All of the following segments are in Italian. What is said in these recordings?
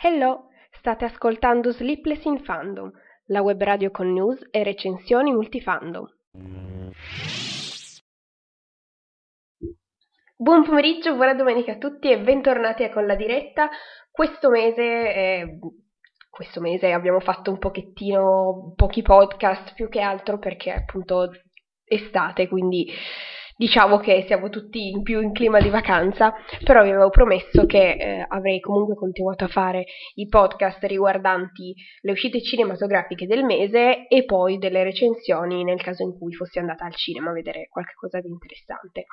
Hello, state ascoltando Sleepless in Fandom, la web radio con news e recensioni multifandom. Buon pomeriggio, buona domenica a tutti e bentornati a Con la diretta. Questo mese, eh, questo mese abbiamo fatto un pochettino, pochi podcast più che altro perché è appunto estate, quindi diciamo che siamo tutti in più in clima di vacanza, però vi avevo promesso che eh, avrei comunque continuato a fare i podcast riguardanti le uscite cinematografiche del mese e poi delle recensioni nel caso in cui fossi andata al cinema a vedere qualcosa di interessante.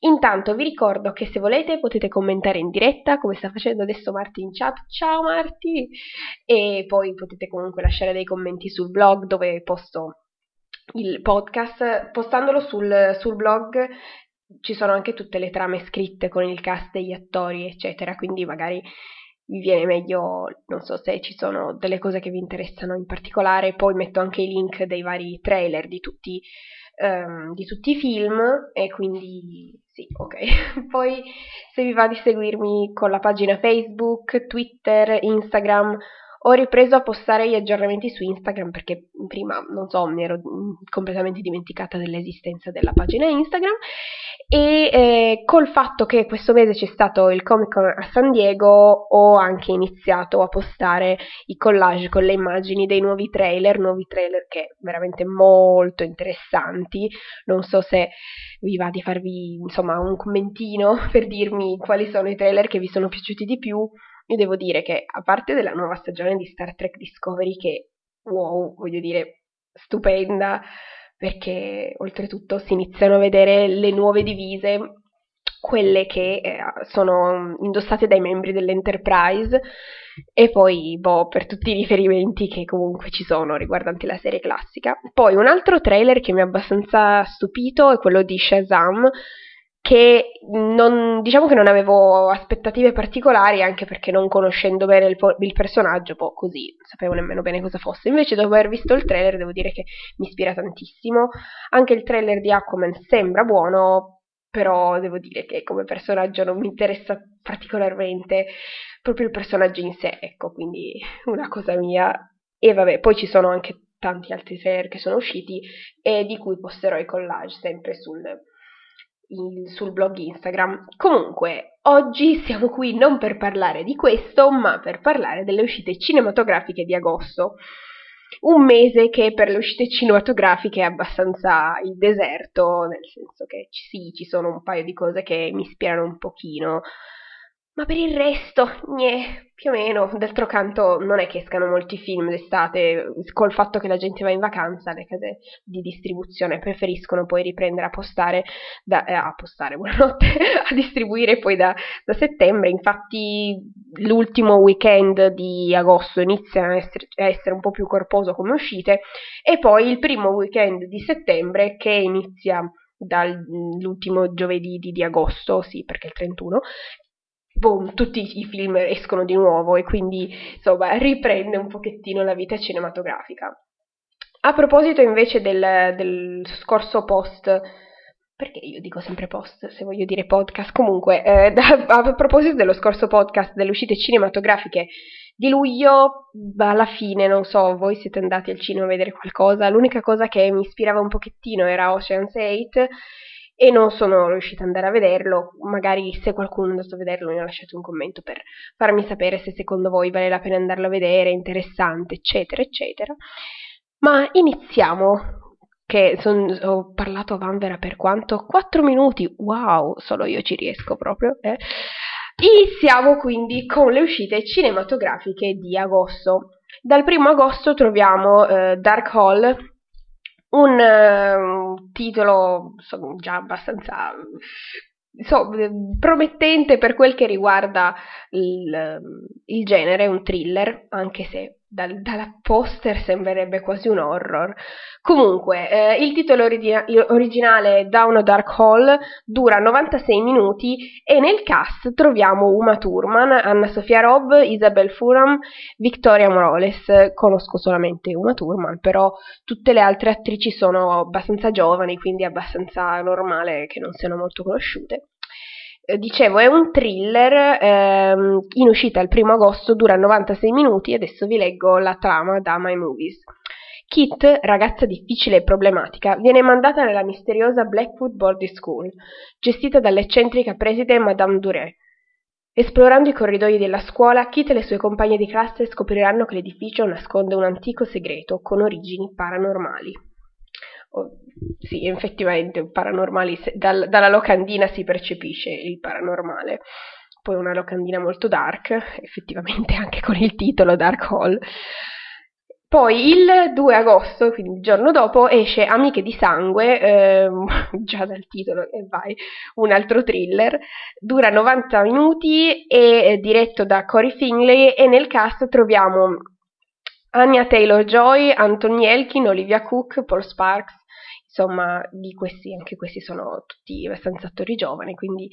Intanto vi ricordo che se volete potete commentare in diretta, come sta facendo adesso Marti in chat. Ciao Marti! E poi potete comunque lasciare dei commenti sul blog dove posto il podcast, postandolo sul, sul blog ci sono anche tutte le trame scritte con il cast degli attori, eccetera, quindi magari vi viene meglio, non so se ci sono delle cose che vi interessano in particolare, poi metto anche i link dei vari trailer di tutti, um, di tutti i film e quindi sì, ok. poi se vi va di seguirmi con la pagina Facebook, Twitter, Instagram ho ripreso a postare gli aggiornamenti su Instagram perché prima, non so, mi ero completamente dimenticata dell'esistenza della pagina Instagram e eh, col fatto che questo mese c'è stato il Comic Con a San Diego ho anche iniziato a postare i collage con le immagini dei nuovi trailer, nuovi trailer che veramente molto interessanti, non so se vi va di farvi insomma un commentino per dirmi quali sono i trailer che vi sono piaciuti di più io devo dire che, a parte della nuova stagione di Star Trek Discovery, che, wow, voglio dire, stupenda, perché oltretutto si iniziano a vedere le nuove divise, quelle che eh, sono indossate dai membri dell'Enterprise, e poi, boh, per tutti i riferimenti che comunque ci sono riguardanti la serie classica. Poi un altro trailer che mi ha abbastanza stupito è quello di Shazam, che non, diciamo che non avevo aspettative particolari anche perché non conoscendo bene il, il personaggio, poi così non sapevo nemmeno bene cosa fosse. Invece dopo aver visto il trailer devo dire che mi ispira tantissimo. Anche il trailer di Aquaman sembra buono, però devo dire che come personaggio non mi interessa particolarmente proprio il personaggio in sé, ecco, quindi una cosa mia. E vabbè, poi ci sono anche tanti altri trailer che sono usciti e di cui posterò i collage sempre sul il, sul blog Instagram. Comunque, oggi siamo qui non per parlare di questo, ma per parlare delle uscite cinematografiche di agosto. Un mese che per le uscite cinematografiche è abbastanza il deserto, nel senso che sì, ci sono un paio di cose che mi ispirano un pochino, ma per il resto, niente, più o meno. D'altro canto, non è che escano molti film d'estate, col fatto che la gente va in vacanza, le case di distribuzione preferiscono poi riprendere a postare, da, eh, a postare, buonanotte, a distribuire poi da, da, settembre. Infatti, l'ultimo weekend di agosto inizia a essere, a essere un po' più corposo come uscite, e poi il primo weekend di settembre che inizia dall'ultimo giovedì di, di, agosto, sì, perché è il 31, boom, tutti i film escono di nuovo e quindi insomma riprende un pochettino la vita cinematografica. A proposito invece del, del scorso post, perché io dico sempre post se voglio dire podcast, comunque eh, da, a proposito dello scorso podcast delle uscite cinematografiche di luglio, alla fine, non so, voi siete andati al cinema a vedere qualcosa, l'unica cosa che mi ispirava un pochettino era Ocean's 8 e non sono riuscita ad andare a vederlo. Magari se qualcuno è andato a vederlo mi ha lasciato un commento per farmi sapere se secondo voi vale la pena andarlo a vedere, è interessante, eccetera, eccetera. Ma iniziamo. Che son, ho parlato a Vanvera per quanto? 4 minuti, wow, solo io ci riesco proprio. Eh. Iniziamo quindi con le uscite cinematografiche di agosto. Dal primo agosto troviamo eh, Dark Hall, un uh, titolo so, già abbastanza so, promettente per quel che riguarda il, il genere, un thriller, anche se dal, dalla poster sembrerebbe quasi un horror. Comunque, eh, il titolo origina- originale Down a Dark Hall dura 96 minuti e nel cast troviamo Uma Thurman, Anna Sofia Robb, Isabel Furam, Victoria Morales. Conosco solamente Uma Thurman, però tutte le altre attrici sono abbastanza giovani, quindi è abbastanza normale che non siano molto conosciute. Dicevo, è un thriller ehm, in uscita il primo agosto, dura 96 minuti. Adesso vi leggo la trama da My Movies. Kit, ragazza difficile e problematica, viene mandata nella misteriosa Blackwood Boarding School, gestita dall'eccentrica preside Madame Duret. Esplorando i corridoi della scuola, Kit e le sue compagne di classe scopriranno che l'edificio nasconde un antico segreto con origini paranormali. Oh, sì, effettivamente, paranormali, dal, dalla locandina si percepisce il paranormale. Poi una locandina molto dark, effettivamente anche con il titolo Dark Hall. Poi il 2 agosto, quindi il giorno dopo, esce Amiche di sangue, ehm, già dal titolo e vai, un altro thriller, dura 90 minuti, è diretto da Cory Finley e nel cast troviamo Anya Taylor-Joy, Anthony Elkin, Olivia Cook, Paul Sparks, insomma, questi, anche questi sono tutti abbastanza attori giovani, quindi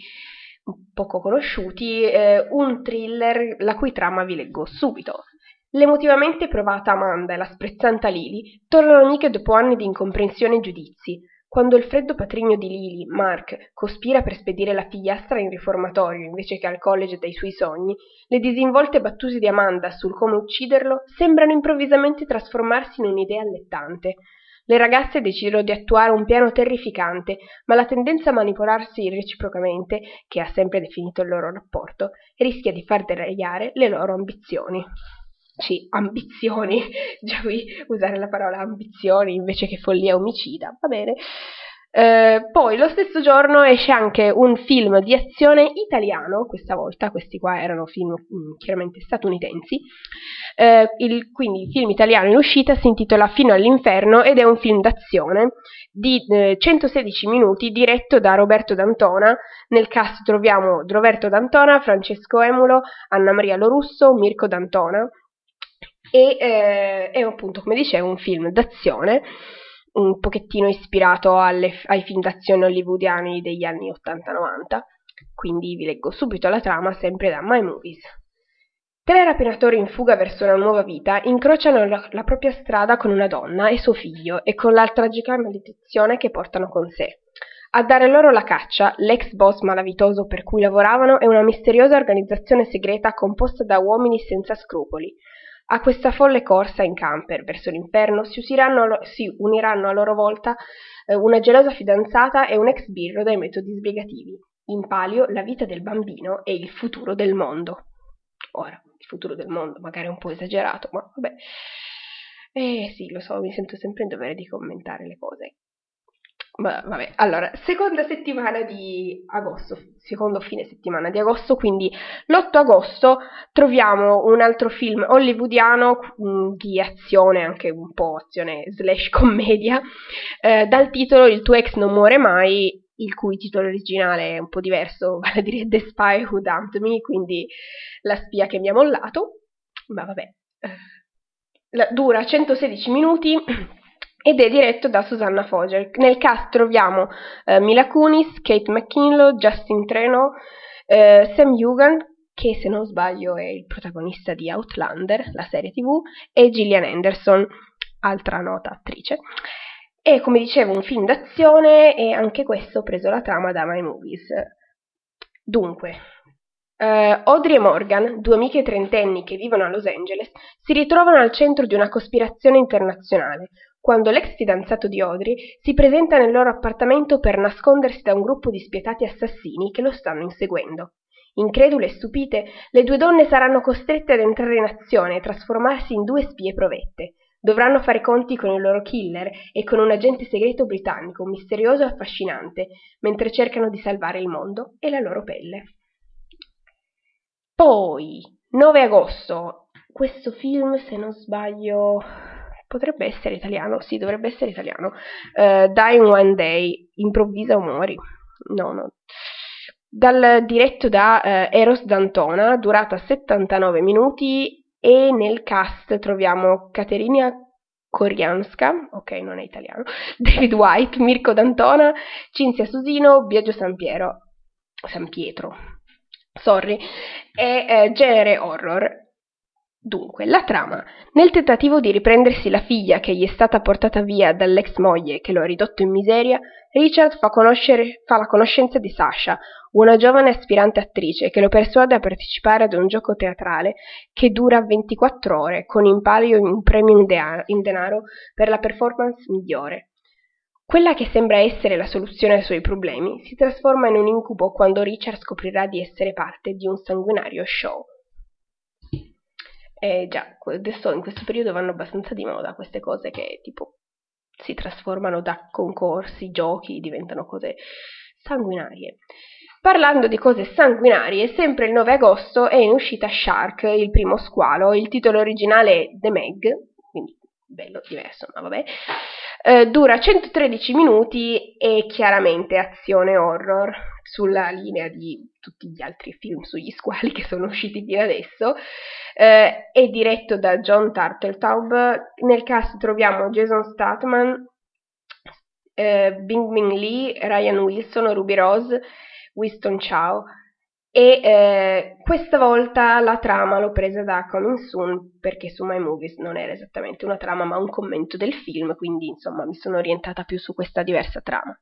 poco conosciuti, eh, un thriller la cui trama vi leggo subito. L'emotivamente provata Amanda e la sprezzanta Lily tornano amiche dopo anni di incomprensione e giudizi. Quando il freddo patrigno di Lily, Mark, cospira per spedire la figliastra in riformatorio invece che al college dei suoi sogni, le disinvolte battute di Amanda sul come ucciderlo sembrano improvvisamente trasformarsi in un'idea allettante. Le ragazze decidono di attuare un piano terrificante, ma la tendenza a manipolarsi reciprocamente, che ha sempre definito il loro rapporto, rischia di far deragliare le loro ambizioni. Ambizioni, già qui usare la parola ambizioni invece che follia omicida, va bene. Eh, poi lo stesso giorno esce anche un film di azione italiano, questa volta, questi qua erano film mh, mm, chiaramente statunitensi, eh, il, quindi il film italiano in uscita si intitola Fino all'inferno ed è un film d'azione di eh, 116 minuti diretto da Roberto D'Antona, nel cast troviamo Roberto D'Antona, Francesco Emulo, Anna Maria Lorusso, Mirko D'Antona e eh, è appunto come dicevo un film d'azione un pochettino ispirato alle, ai film d'azione hollywoodiani degli anni 80-90, quindi vi leggo subito la trama sempre da My Movies. Tre rapinatori in fuga verso una nuova vita incrociano la, la propria strada con una donna e suo figlio e con la tragica maledizione che portano con sé. A dare loro la caccia, l'ex boss malavitoso per cui lavoravano è una misteriosa organizzazione segreta composta da uomini senza scrupoli, a questa folle corsa in camper verso l'inferno si, usiranno, si uniranno a loro volta eh, una gelosa fidanzata e un ex birro dai metodi sbrigativi. In palio la vita del bambino e il futuro del mondo. Ora, il futuro del mondo magari è un po' esagerato, ma vabbè. Eh sì, lo so, mi sento sempre in dovere di commentare le cose. Ma, vabbè, allora, seconda settimana di agosto, secondo fine settimana di agosto, quindi l'8 agosto troviamo un altro film hollywoodiano mm, di azione, anche un po' azione slash commedia, eh, dal titolo Il tuo ex non muore mai, il cui titolo originale è un po' diverso, vale a dire The Spy Who Dumped Me, quindi la spia che mi ha mollato, ma vabbè, eh, dura 116 minuti ed è diretto da Susanna Fogel. Nel cast troviamo eh, Mila Kunis, Kate McKinlow, Justin Treno, eh, Sam Hugan, che se non sbaglio è il protagonista di Outlander, la serie tv, e Gillian Anderson, altra nota attrice. E come dicevo un film d'azione e anche questo ho preso la trama da My Movies. Dunque, Uh, Audrey e Morgan, due amiche trentenni che vivono a Los Angeles, si ritrovano al centro di una cospirazione internazionale, quando l'ex fidanzato di Audrey si presenta nel loro appartamento per nascondersi da un gruppo di spietati assassini che lo stanno inseguendo. Incredule e stupite, le due donne saranno costrette ad entrare in azione e trasformarsi in due spie provette. Dovranno fare conti con il loro killer e con un agente segreto britannico misterioso e affascinante, mentre cercano di salvare il mondo e la loro pelle. Poi, 9 agosto, questo film, se non sbaglio, potrebbe essere italiano, sì, dovrebbe essere italiano. Uh, Dying One Day, improvvisa o muori. No, no. Dal, diretto da uh, Eros D'Antona, durata 79 minuti e nel cast troviamo Caterina Korianska, ok, non è italiano, David White, Mirko D'Antona, Cinzia Susino, Biagio Sampiero, San Pietro, sorry, e eh, genere horror. Dunque, la trama. Nel tentativo di riprendersi la figlia che gli è stata portata via dall'ex moglie che lo ha ridotto in miseria, Richard fa, fa la conoscenza di Sasha, una giovane aspirante attrice che lo persuade a partecipare ad un gioco teatrale che dura 24 ore, con in palio un premio in denaro per la performance migliore. Quella che sembra essere la soluzione ai suoi problemi si trasforma in un incubo quando Richard scoprirà di essere parte di un sanguinario show. Eh già, adesso in questo periodo vanno abbastanza di moda queste cose che tipo si trasformano da concorsi, giochi, diventano cose sanguinarie. Parlando di cose sanguinarie, sempre il 9 agosto è in uscita Shark, il primo squalo, il titolo originale è The Meg, bello, diverso, ma vabbè. Eh, dura 113 minuti e chiaramente azione horror sulla linea di tutti gli altri film sugli squali che sono usciti fino adesso. Eh, è diretto da John Turteltaub. Nel cast troviamo Jason Statham, eh, Bing Bing Lee, Ryan Wilson, Ruby Rose, Winston Chow e eh, questa volta la trama l'ho presa da Coming Soon perché su My Movies non era esattamente una trama ma un commento del film, quindi insomma mi sono orientata più su questa diversa trama.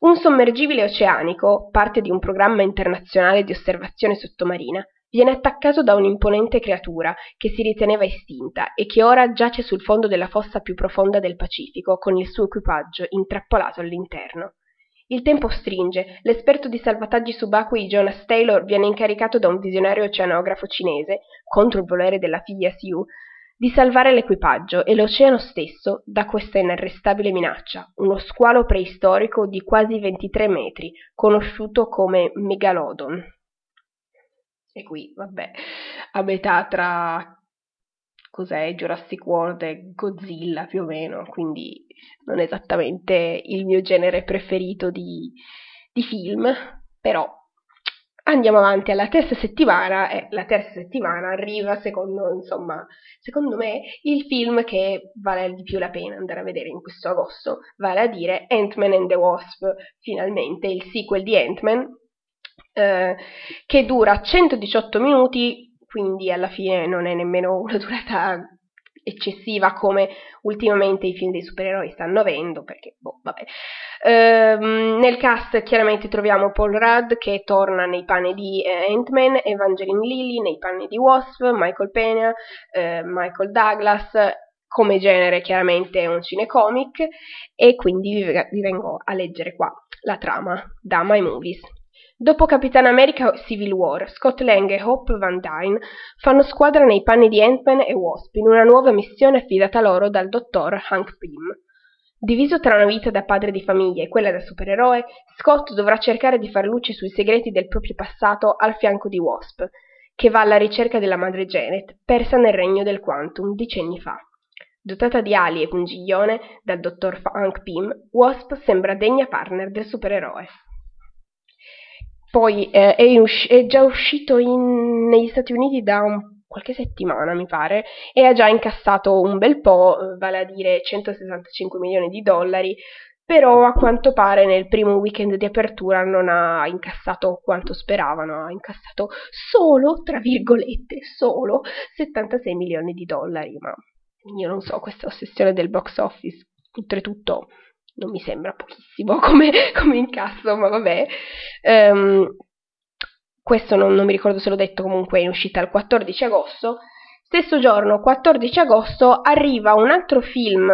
Un sommergibile oceanico, parte di un programma internazionale di osservazione sottomarina, viene attaccato da un'imponente creatura che si riteneva estinta e che ora giace sul fondo della fossa più profonda del Pacifico con il suo equipaggio intrappolato all'interno. Il tempo stringe, l'esperto di salvataggi subacquei Jonas Taylor viene incaricato da un visionario oceanografo cinese, contro il volere della figlia Siu, di salvare l'equipaggio e l'oceano stesso da questa inarrestabile minaccia, uno squalo preistorico di quasi 23 metri, conosciuto come Megalodon. E qui, vabbè, a metà tra cos'è Jurassic World e Godzilla più o meno, quindi non esattamente il mio genere preferito di, di film, però andiamo avanti alla terza settimana e la terza settimana arriva secondo, insomma, secondo me il film che vale di più la pena andare a vedere in questo agosto, vale a dire Ant-Man and the Wasp, finalmente il sequel di Ant-Man, eh, che dura 118 minuti quindi alla fine non è nemmeno una durata eccessiva come ultimamente i film dei supereroi stanno avendo, perché, boh, vabbè. Ehm, nel cast chiaramente troviamo Paul Rudd che torna nei panni di eh, Ant-Man, Evangeline Lilly nei panni di Wasp, Michael Pena, eh, Michael Douglas, come genere chiaramente è un cinecomic e quindi vi, vi vengo a leggere qua la trama da My Movies. Dopo Capitan America Civil War, Scott Lang e Hope Van Dyne fanno squadra nei panni di Ant-Man e Wasp in una nuova missione affidata loro dal dottor Hank Pym. Diviso tra una vita da padre di famiglia e quella da supereroe, Scott dovrà cercare di far luce sui segreti del proprio passato al fianco di Wasp, che va alla ricerca della madre Janet, persa nel regno del Quantum decenni fa. Dotata di ali e pungiglione dal dottor Hank Pym, Wasp sembra degna partner del supereroe. Poi eh, è, usci- è, già uscito in, negli Stati Uniti da un, qualche settimana, mi pare, e ha già incassato un bel po', eh, vale a dire 165 milioni di dollari, però a quanto pare nel primo weekend di apertura non ha incassato quanto speravano, ha incassato solo, tra virgolette, solo 76 milioni di dollari, ma io non so, questa ossessione del box office, oltretutto non mi sembra pochissimo come, come incasso, ma vabbè. Um, questo non, non, mi ricordo se l'ho detto, comunque in uscita il 14 agosto. Stesso giorno, 14 agosto, arriva un altro film,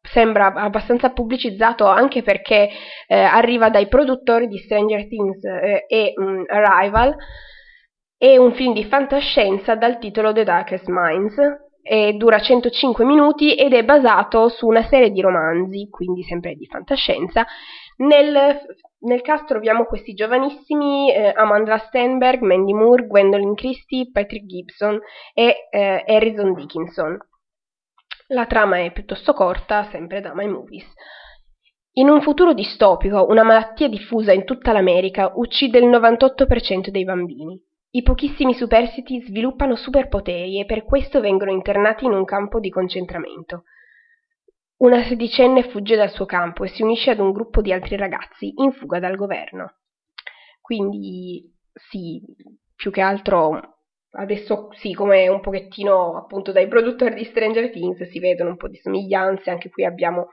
sembra abbastanza pubblicizzato anche perché eh, arriva dai produttori di Stranger Things eh, e um, Arrival, è un film di fantascienza dal titolo The Darkest Minds, e dura 105 minuti ed è basato su una serie di romanzi, quindi sempre di fantascienza. Nel, nel cast troviamo questi giovanissimi eh, Amanda Stenberg, Mandy Moore, Gwendolyn Christie, Patrick Gibson e eh, Harrison Dickinson. La trama è piuttosto corta, sempre da My Movies. In un futuro distopico, una malattia diffusa in tutta l'America uccide il 98% dei bambini. I pochissimi superstiti sviluppano superpoteri e per questo vengono internati in un campo di concentramento. Una sedicenne fugge dal suo campo e si unisce ad un gruppo di altri ragazzi in fuga dal governo. Quindi sì, più che altro adesso sì, come un pochettino appunto dai produttori di Stranger Things si vedono un po' di somiglianze, anche qui abbiamo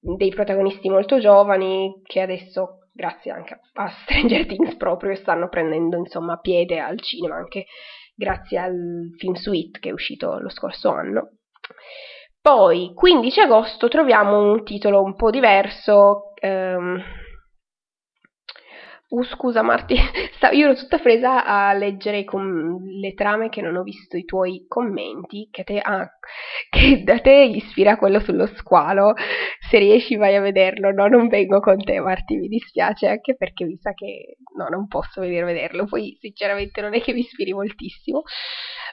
dei protagonisti molto giovani che adesso grazie anche a Stranger Things proprio stanno prendendo insomma piede al cinema anche grazie al film Sweet che è uscito lo scorso anno. Poi, 15 agosto, troviamo un titolo un po' diverso, ehm, Uh, scusa Marti, io ero tutta presa a leggere com- le trame che non ho visto i tuoi commenti, che, te, ah, che da te ispira quello sullo squalo, se riesci vai a vederlo, no non vengo con te Marti, mi dispiace anche perché mi sa che no non posso venire a vederlo, poi sinceramente non è che mi ispiri moltissimo,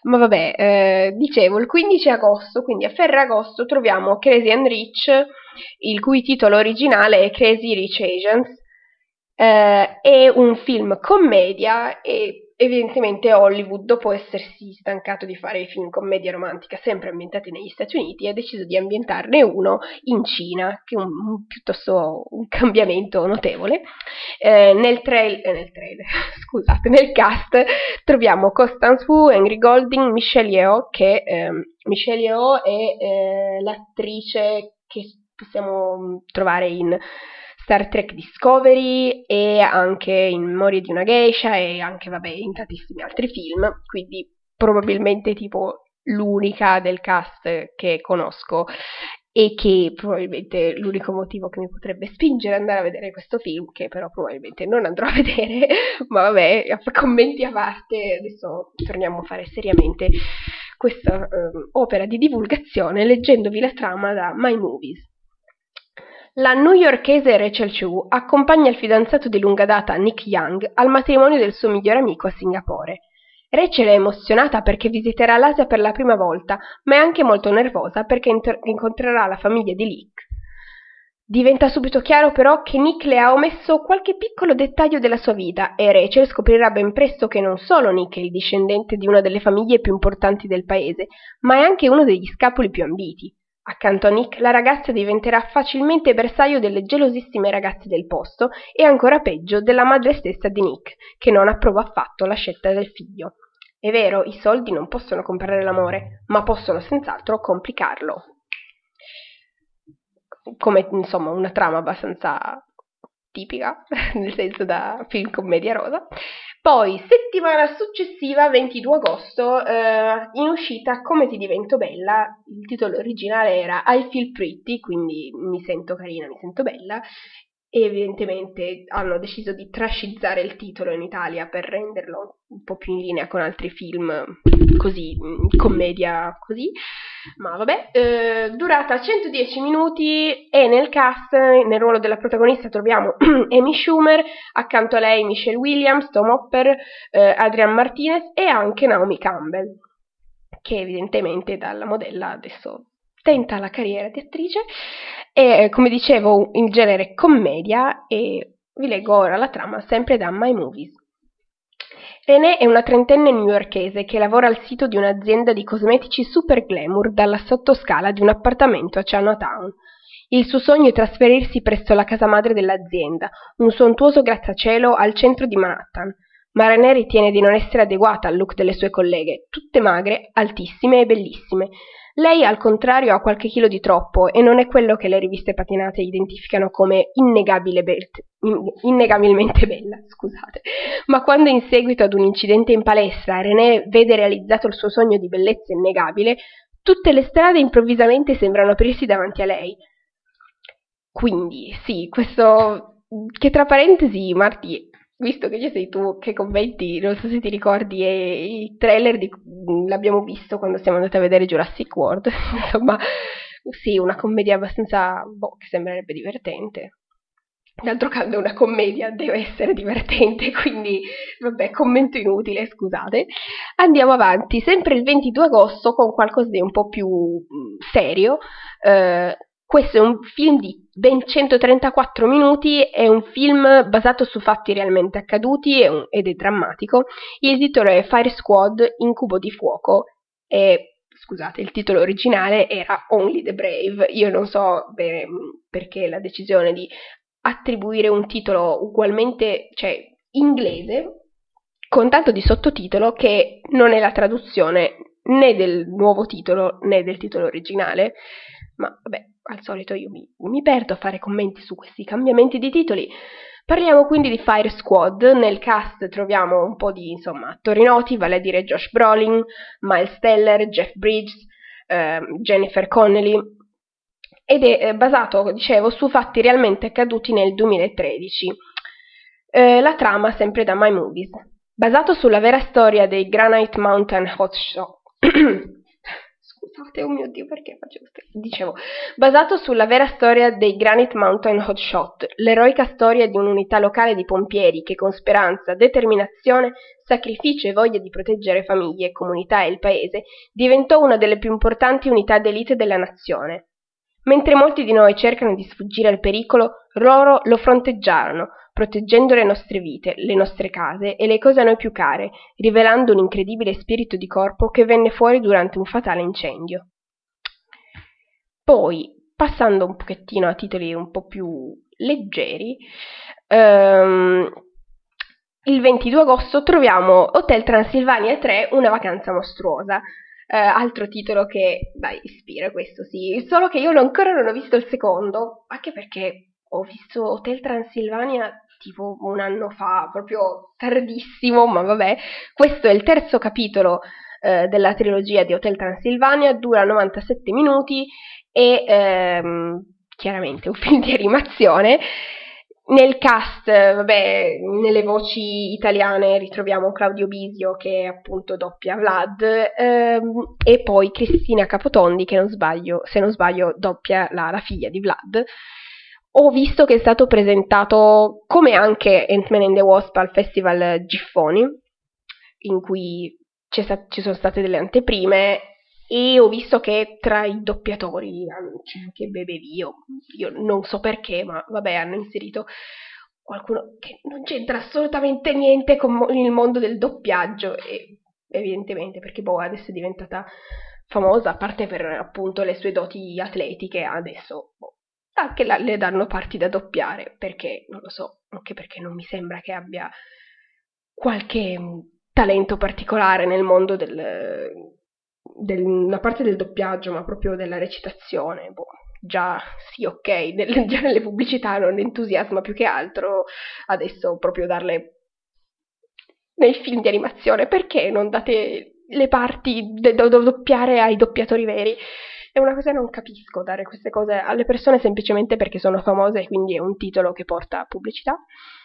ma vabbè, eh, dicevo il 15 agosto, quindi a Ferragosto troviamo Crazy and Rich, il cui titolo originale è Crazy Rich Asians, eh, è un film commedia e evidentemente Hollywood, dopo essersi stancato di fare film commedia romantica sempre ambientati negli Stati Uniti, ha deciso di ambientarne uno in Cina, che è un, un piuttosto un cambiamento notevole. Eh, nel, trail, eh, nel trailer, scusate, nel cast troviamo Constance Wu, Henry Golding, Michelle Yeoh, che ehm, Michelle Yeoh è eh, l'attrice che possiamo trovare in Star Trek Discovery e anche in Memorie di una geisha e anche vabbè in tantissimi altri film, quindi probabilmente tipo l'unica del cast che conosco e che probabilmente l'unico motivo che mi potrebbe spingere ad andare a vedere questo film, che però probabilmente non andrò a vedere, ma vabbè, commenti a parte, adesso torniamo a fare seriamente questa eh, opera di divulgazione leggendovi la trama da My Movies. La newyorkese Rachel Chu accompagna il fidanzato di lunga data Nick Young al matrimonio del suo migliore amico a Singapore. Rachel è emozionata perché visiterà l'Asia per la prima volta, ma è anche molto nervosa perché inter- incontrerà la famiglia di Nick. Diventa subito chiaro però che Nick le ha omesso qualche piccolo dettaglio della sua vita e Rachel scoprirà ben presto che non solo Nick è il discendente di una delle famiglie più importanti del paese, ma è anche uno degli scapoli più ambiti. Accanto a Nick la ragazza diventerà facilmente bersaglio delle gelosissime ragazze del posto e ancora peggio della madre stessa di Nick, che non approva affatto la scelta del figlio. È vero, i soldi non possono comprare l'amore, ma possono senz'altro complicarlo. Come insomma una trama abbastanza tipica, nel senso da film commedia rosa. Poi, settimana successiva, 22 agosto, eh, in uscita Come ti divento bella, il titolo originale era I feel pretty, quindi mi sento carina, mi sento bella, e evidentemente hanno deciso di trascizzare il titolo in Italia per renderlo un po' più in linea con altri film così, commedia così. Ma vabbè, eh, durata 110 minuti e nel cast, nel ruolo della protagonista troviamo Amy Schumer, accanto a lei Michelle Williams, Tom Hopper, eh, Adrian Martinez e anche Naomi Campbell, che evidentemente dalla modella adesso tenta la carriera di attrice. E come dicevo, in genere commedia e vi leggo ora la trama sempre da My Movies. René è una trentenne newyorkese che lavora al sito di un'azienda di cosmetici super glamour dalla sottoscala di un appartamento a Chinatown. Il suo sogno è trasferirsi presso la casa madre dell'azienda, un sontuoso grattacielo al centro di Manhattan. Ma René ritiene di non essere adeguata al look delle sue colleghe, tutte magre, altissime e bellissime, lei al contrario ha qualche chilo di troppo e non è quello che le riviste patinate identificano come be- innegabilmente bella, scusate. Ma quando in seguito ad un incidente in palestra René vede realizzato il suo sogno di bellezza innegabile, tutte le strade improvvisamente sembrano aprirsi davanti a lei. Quindi, sì, questo che tra parentesi, Marti, visto che ci sei tu che commenti, non so se ti ricordi, e il trailer di, l'abbiamo visto quando siamo andati a vedere Jurassic World, insomma, sì, una commedia abbastanza, boh, che sembrerebbe divertente. D'altro canto una commedia, deve essere divertente, quindi vabbè, commento inutile, scusate. Andiamo avanti, sempre il 22 agosto con qualcosa di un po' più mm, serio. Eh, questo è un film di ben 134 minuti, è un film basato su fatti realmente accaduti ed è drammatico. Il titolo è Fire Squad, Incubo di fuoco e scusate, il titolo originale era Only the Brave. Io non so bene mm, perché la decisione di attribuire un titolo ugualmente, cioè inglese, con tanto di sottotitolo che non è la traduzione né del nuovo titolo né del titolo originale. Ma vabbè, al solito io mi, mi perdo a fare commenti su questi cambiamenti di titoli. Parliamo quindi di Fire Squad, nel cast troviamo un po' di insomma, attori noti, vale a dire Josh Brolin, Miles Teller, Jeff Bridges, eh, Jennifer Connelly, ed è eh, basato, dicevo, su fatti realmente accaduti nel 2013. Eh, la trama sempre da My Movies, basato sulla vera storia dei Granite Mountain Hotshot. Scusate, oh mio Dio, perché faccio questo? Dicevo, basato sulla vera storia dei Granite Mountain Hotshot, l'eroica storia di un'unità locale di pompieri che con speranza, determinazione, sacrificio e voglia di proteggere famiglie, comunità e il paese, diventò una delle più importanti unità d'elite della nazione. Mentre molti di noi cercano di sfuggire al pericolo, loro lo fronteggiarono, proteggendo le nostre vite, le nostre case e le cose a noi più care, rivelando un incredibile spirito di corpo che venne fuori durante un fatale incendio. Poi, passando un pochettino a titoli un po' più leggeri, ehm, il 22 agosto troviamo Hotel Transilvania 3, una vacanza mostruosa eh, altro titolo che, dai, ispira questo sì, solo che io ancora non ho visto il secondo, anche perché ho visto Hotel Transilvania tipo un anno fa, proprio tardissimo, ma vabbè, questo è il terzo capitolo eh, della trilogia di Hotel Transilvania, dura 97 minuti e ehm, chiaramente un film di animazione nel cast, vabbè, nelle voci italiane ritroviamo Claudio Bisio che appunto doppia Vlad ehm, e poi Cristina Capotondi che non sbaglio, se non sbaglio doppia la, la, figlia di Vlad. Ho visto che è stato presentato come anche Ant-Man and the Wasp al Festival Giffoni in cui ci sono state delle anteprime e ho visto che tra i doppiatori c'è anche Bebe Vio, io non so perché, ma vabbè, hanno inserito qualcuno che non c'entra assolutamente niente con il mondo del doppiaggio, e evidentemente perché boh, adesso è diventata famosa, a parte per appunto le sue doti atletiche, adesso boh, anche la, le danno parti da doppiare, perché non lo so, anche perché non mi sembra che abbia qualche talento particolare nel mondo del, del, una parte del doppiaggio, ma proprio della recitazione. Boh, già sì, ok, nel, già nelle pubblicità non entusiasma più che altro, adesso proprio darle nel film di animazione, perché non date le parti da do, do, doppiare ai doppiatori veri? È una cosa che non capisco, dare queste cose alle persone semplicemente perché sono famose e quindi è un titolo che porta pubblicità.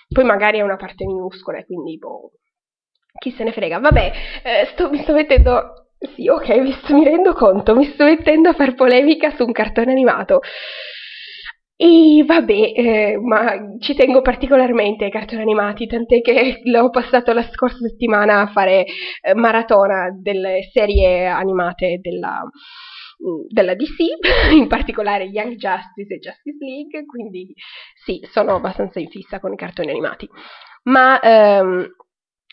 Poi magari è una parte minuscola e quindi boh, chi se ne frega. Vabbè, eh, sto, mi sto mettendo sì, ok, mi, sto, mi rendo conto, mi sto mettendo a far polemica su un cartone animato. E vabbè, eh, ma ci tengo particolarmente ai cartoni animati, tant'è che l'ho passato la scorsa settimana a fare eh, maratona delle serie animate della, della DC, in particolare Young Justice e Justice League, quindi sì, sono abbastanza in fissa con i cartoni animati. Ma ehm,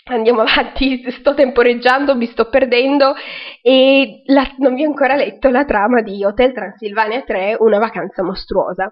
Andiamo avanti, sto temporeggiando, mi sto perdendo e la, non vi ho ancora letto la trama di Hotel Transilvania 3, una vacanza mostruosa.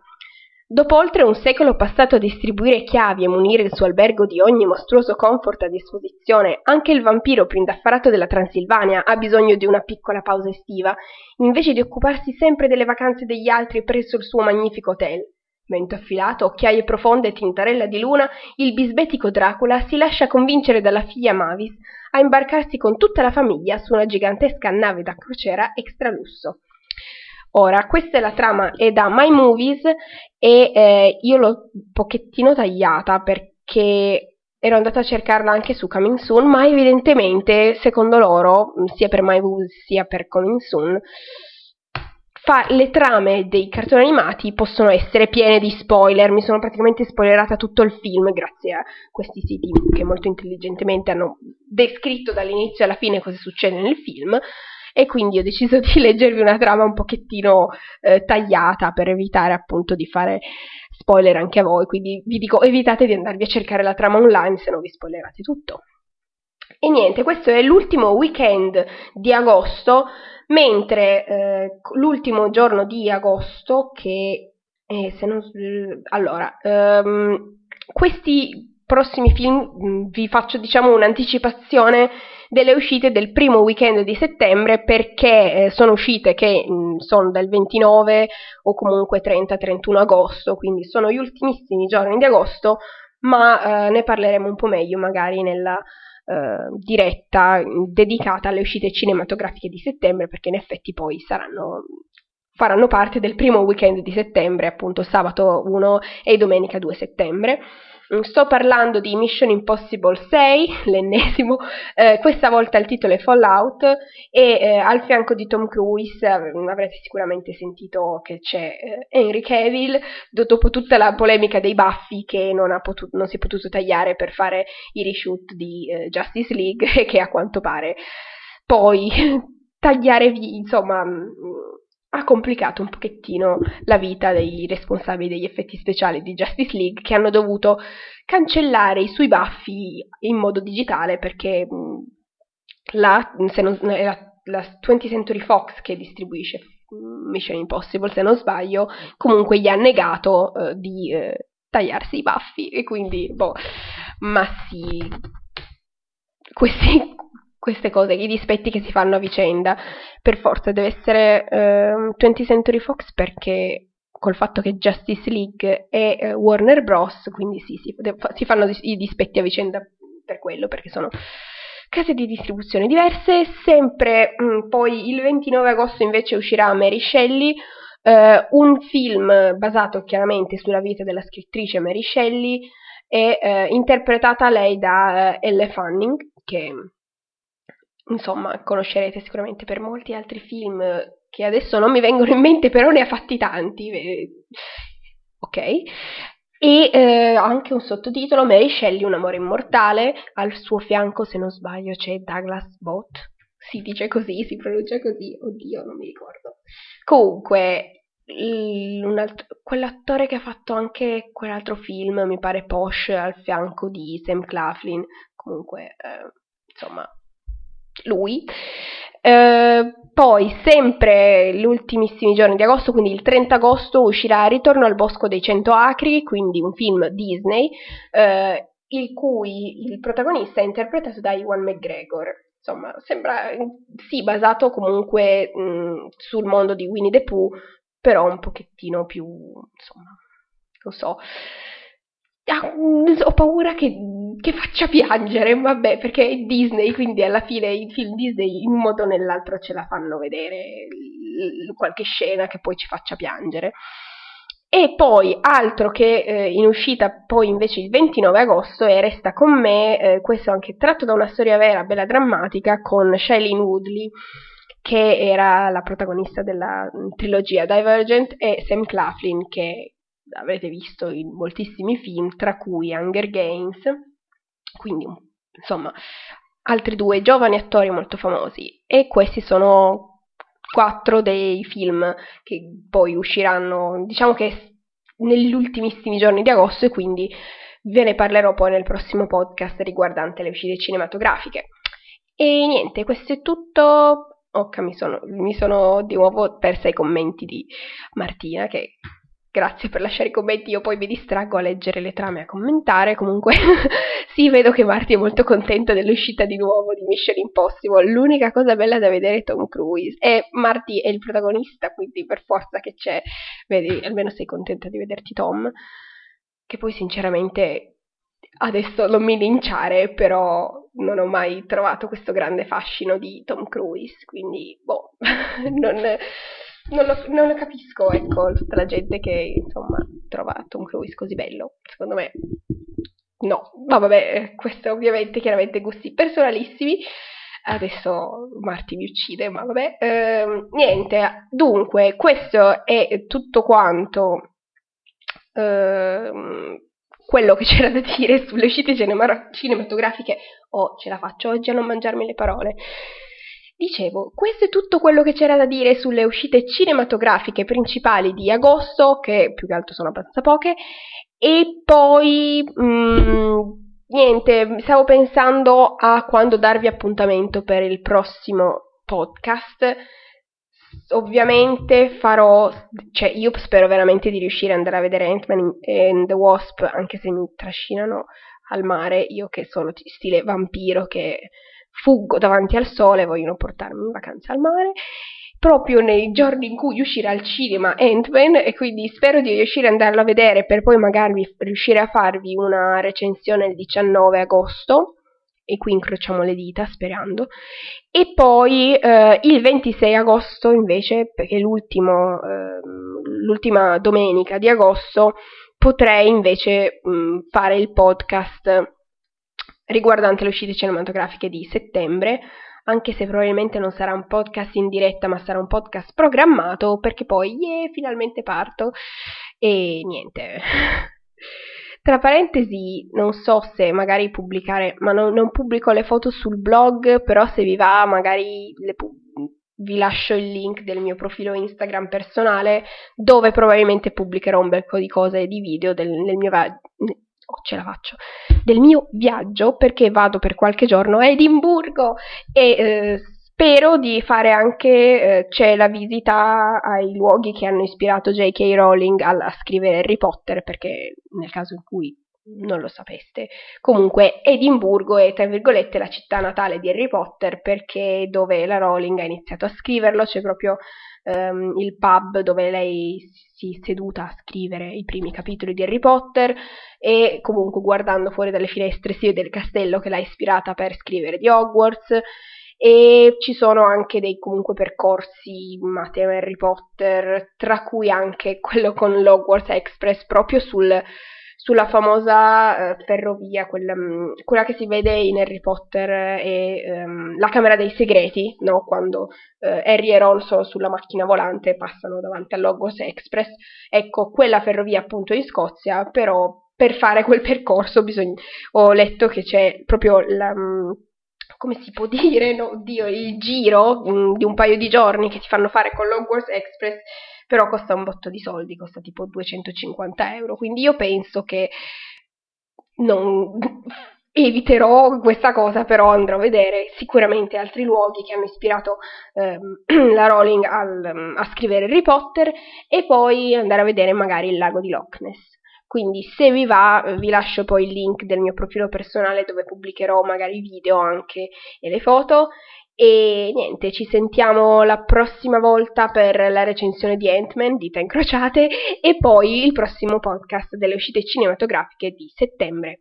Dopo oltre un secolo passato a distribuire chiavi e munire il suo albergo di ogni mostruoso comfort a disposizione, anche il vampiro più indaffarato della Transilvania ha bisogno di una piccola pausa estiva, invece di occuparsi sempre delle vacanze degli altri presso il suo magnifico hotel. Mento affilato, occhiaie profonde e tintarella di luna, il bisbetico Dracula si lascia convincere dalla figlia Mavis a imbarcarsi con tutta la famiglia su una gigantesca nave da crociera extra lusso. Ora, questa è la trama, è da My Movies e eh, io l'ho un pochettino tagliata perché ero andata a cercarla anche su Coming Soon, ma evidentemente, secondo loro, sia per My Movies sia per Coming Soon, fa, le trame dei cartoni animati possono essere piene di spoiler, mi sono praticamente spoilerata tutto il film grazie a questi siti che molto intelligentemente hanno descritto dall'inizio alla fine cosa succede nel film e quindi ho deciso di leggervi una trama un pochettino eh, tagliata per evitare appunto di fare spoiler anche a voi, quindi vi dico evitate di andarvi a cercare la trama online se no vi spoilerate tutto. E niente, questo è l'ultimo weekend di agosto, mentre eh, l'ultimo giorno di agosto che eh, se non allora ehm, questi prossimi film mm, vi faccio diciamo un'anticipazione delle uscite del primo weekend di settembre perché eh, sono uscite che mh, sono del 29 o comunque 30-31 agosto, quindi sono gli ultimissimi giorni di agosto, ma eh, ne parleremo un po' meglio magari nella eh, diretta dedicata alle uscite cinematografiche di settembre perché in effetti poi saranno faranno parte del primo weekend di settembre, appunto sabato 1 e domenica 2 settembre. Mm, sto parlando di Mission Impossible 6, l'ennesimo, eh, questa volta il titolo è Fallout e eh, al fianco di Tom Cruise avrete sicuramente sentito che c'è eh, Henry Cavill, dopo tutta la polemica dei baffi che non, potuto, non si è potuto tagliare per fare i reshoot di eh, Justice League e che a quanto pare poi tagliare via, insomma mm, ha complicato un pochettino la vita dei responsabili degli effetti speciali di Justice League che hanno dovuto cancellare i suoi baffi in modo digitale perché la, non, la, la 20th Century Fox che distribuisce Mission Impossible, se non sbaglio, comunque gli ha negato eh, di eh, tagliarsi i baffi e quindi, boh, ma sì, questi, queste cose, i dispetti che si fanno a vicenda. Per forza deve essere eh, 20th Century Fox perché col fatto che Justice League è eh, Warner Bros. Quindi sì, si, si fanno i dispetti a vicenda per quello, perché sono case di distribuzione diverse. Sempre mh, mm, poi il 29 agosto invece uscirà Mary Shelley. Uh, un film basato chiaramente sulla vita della scrittrice Mary Shelley e uh, interpretata lei da uh, Elle Fanning, che insomma, conoscerete sicuramente per molti altri film che adesso non mi vengono in mente, però ne ha fatti tanti. Ok. E eh, anche un sottotitolo, Mary Shelley, un amore immortale, al suo fianco, se non sbaglio, c'è Douglas Bott. Si dice così, si pronuncia così, oddio, non mi ricordo. Comunque, alt- quell'attore che ha fatto anche quell'altro film, mi pare Posh, al fianco di Sam Claflin, comunque, eh, insomma, lui. Eh, poi, sempre gli ultimissimi giorni di agosto, quindi il 30 agosto, uscirà Ritorno al Bosco dei Cento Acri, quindi un film Disney, eh, il cui il protagonista è interpretato da Iwan McGregor. Insomma, sembra sì, basato comunque mh, sul mondo di Winnie the Pooh, però un pochettino più, insomma, non so, Ah, ho paura che, che, faccia piangere, vabbè, perché è Disney, quindi alla fine i film Disney in un modo o nell'altro ce la fanno vedere qualche scena che poi ci faccia piangere. E poi altro che eh, in uscita poi invece il 29 agosto è Resta con me, eh, questo anche tratto da una storia vera, bella drammatica, con Shailene Woodley, che era la protagonista della trilogia Divergent, e Sam Claflin, che avrete visto in moltissimi film, tra cui Hunger Games, quindi insomma altri due giovani attori molto famosi e questi sono quattro dei film che poi usciranno, diciamo che negli ultimissimi giorni di agosto e quindi ve ne parlerò poi nel prossimo podcast riguardante le uscite cinematografiche. E niente, questo è tutto. Ok, mi sono, mi sono di nuovo persa i commenti di Martina che Grazie per lasciare i commenti, io poi mi distraggo a leggere le trame e a commentare. Comunque, sì, vedo che Marty è molto contenta dell'uscita di nuovo di Mission Impossible. L'unica cosa bella da vedere è Tom Cruise. E Marty è il protagonista, quindi per forza che c'è. Vedi, almeno sei contenta di vederti Tom. Che poi, sinceramente, adesso non mi linciare, però non ho mai trovato questo grande fascino di Tom Cruise. Quindi, boh, non non lo, non lo capisco, ecco, tutta la gente che, insomma, trova Tom Cruise così bello. Secondo me, no. No, vabbè, questo ovviamente, chiaramente, gusti personalissimi. Adesso Marti mi uccide, ma vabbè. Eh, niente, dunque, questo è tutto quanto eh, quello che c'era da dire sulle uscite cinematografiche. Oh, ce la faccio oggi a non mangiarmi le parole. Dicevo, questo è tutto quello che c'era da dire sulle uscite cinematografiche principali di agosto, che più che altro sono abbastanza poche, e poi mh, niente, stavo pensando a quando darvi appuntamento per il prossimo podcast. Ovviamente farò, cioè io spero veramente di riuscire ad andare a vedere Ant-Man and the Wasp, anche se mi trascinano al mare, io che sono stile vampiro che fuggo davanti al sole, vogliono portarmi in vacanza al mare, proprio nei giorni in cui uscirà al cinema Ant-Man e quindi spero di riuscire ad andarlo a vedere per poi magari riuscire a farvi una recensione il 19 agosto e qui incrociamo le dita sperando. E poi eh, il 26 agosto invece perché è eh, l'ultima domenica di agosto potrei invece mh, fare il podcast riguardante le uscite cinematografiche di settembre, anche se probabilmente non sarà un podcast in diretta, ma sarà un podcast programmato, perché poi, yeah, finalmente parto. E niente. Tra parentesi, non so se magari pubblicare, ma non, non pubblico le foto sul blog, però se vi va magari pu- vi lascio il link del mio profilo Instagram personale, dove probabilmente pubblicherò un bel po' di cose e di video del, del mio va- ce la faccio, del mio viaggio perché vado per qualche giorno a Edimburgo e eh, spero di fare anche, eh, c'è la visita ai luoghi che hanno ispirato J.K. Rowling a, a scrivere Harry Potter perché nel caso in cui non lo sapeste. Comunque Edimburgo è tra virgolette la città natale di Harry Potter perché dove la Rowling ha iniziato a scriverlo c'è proprio um, il pub dove lei si è seduta a scrivere i primi capitoli di Harry Potter e comunque guardando fuori dalle finestre si vede il castello che l'ha ispirata per scrivere di Hogwarts. E ci sono anche dei comunque percorsi a tema Harry Potter, tra cui anche quello con l'Hogwarts Express proprio sul sulla famosa uh, ferrovia, quella, um, quella, che si vede in Harry Potter e um, la Camera dei Segreti, no? quando uh, Harry e Ron sono sulla macchina volante e passano davanti all'Hogwarts Express. Ecco, quella ferrovia appunto in Scozia, però per fare quel percorso bisogna... ho letto che c'è proprio la... Um, come si può dire, no, Oddio, il giro um, di un paio di giorni che ti fanno fare con l'Hogwarts Express però costa un botto di soldi, costa tipo 250 euro, quindi io penso che non eviterò questa cosa, però andrò a vedere sicuramente altri luoghi che hanno ispirato ehm, la Rowling al, a scrivere Harry Potter e poi andare a vedere magari il lago di Loch Ness. Quindi se vi va vi lascio poi il link del mio profilo personale dove pubblicherò magari video anche e le foto e niente, ci sentiamo la prossima volta per la recensione di Ant-Man, dita incrociate, e poi il prossimo podcast delle uscite cinematografiche di settembre.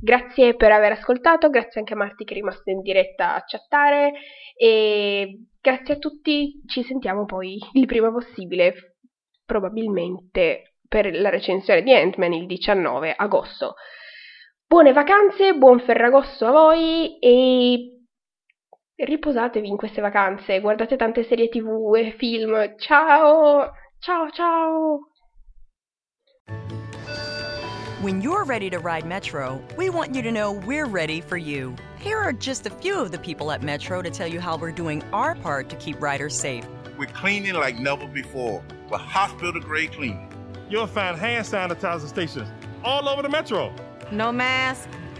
Grazie per aver ascoltato, grazie anche a Marti che è rimasto in diretta a chattare e grazie a tutti, ci sentiamo poi il prima possibile, probabilmente per la recensione di Ant-Man il 19 agosto. Buone vacanze, buon Ferragosto a voi e riposatevi in queste vacanze, guardate tante serie tv e film. Ciao! Ciao ciao! When you're ready to ride Metro, we want you to know we're ready for you. Here are just a few of the people at Metro to tell you how we're doing our part to keep riders safe. We're cleaning like never before with hospital grade cleaning. You'll find hand sanitizer stations all over the Metro. No mask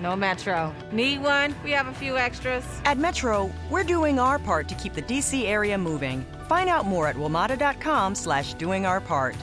no Metro. Need one? We have a few extras. At Metro, we're doing our part to keep the DC area moving. Find out more at WMATA.com slash doing our part.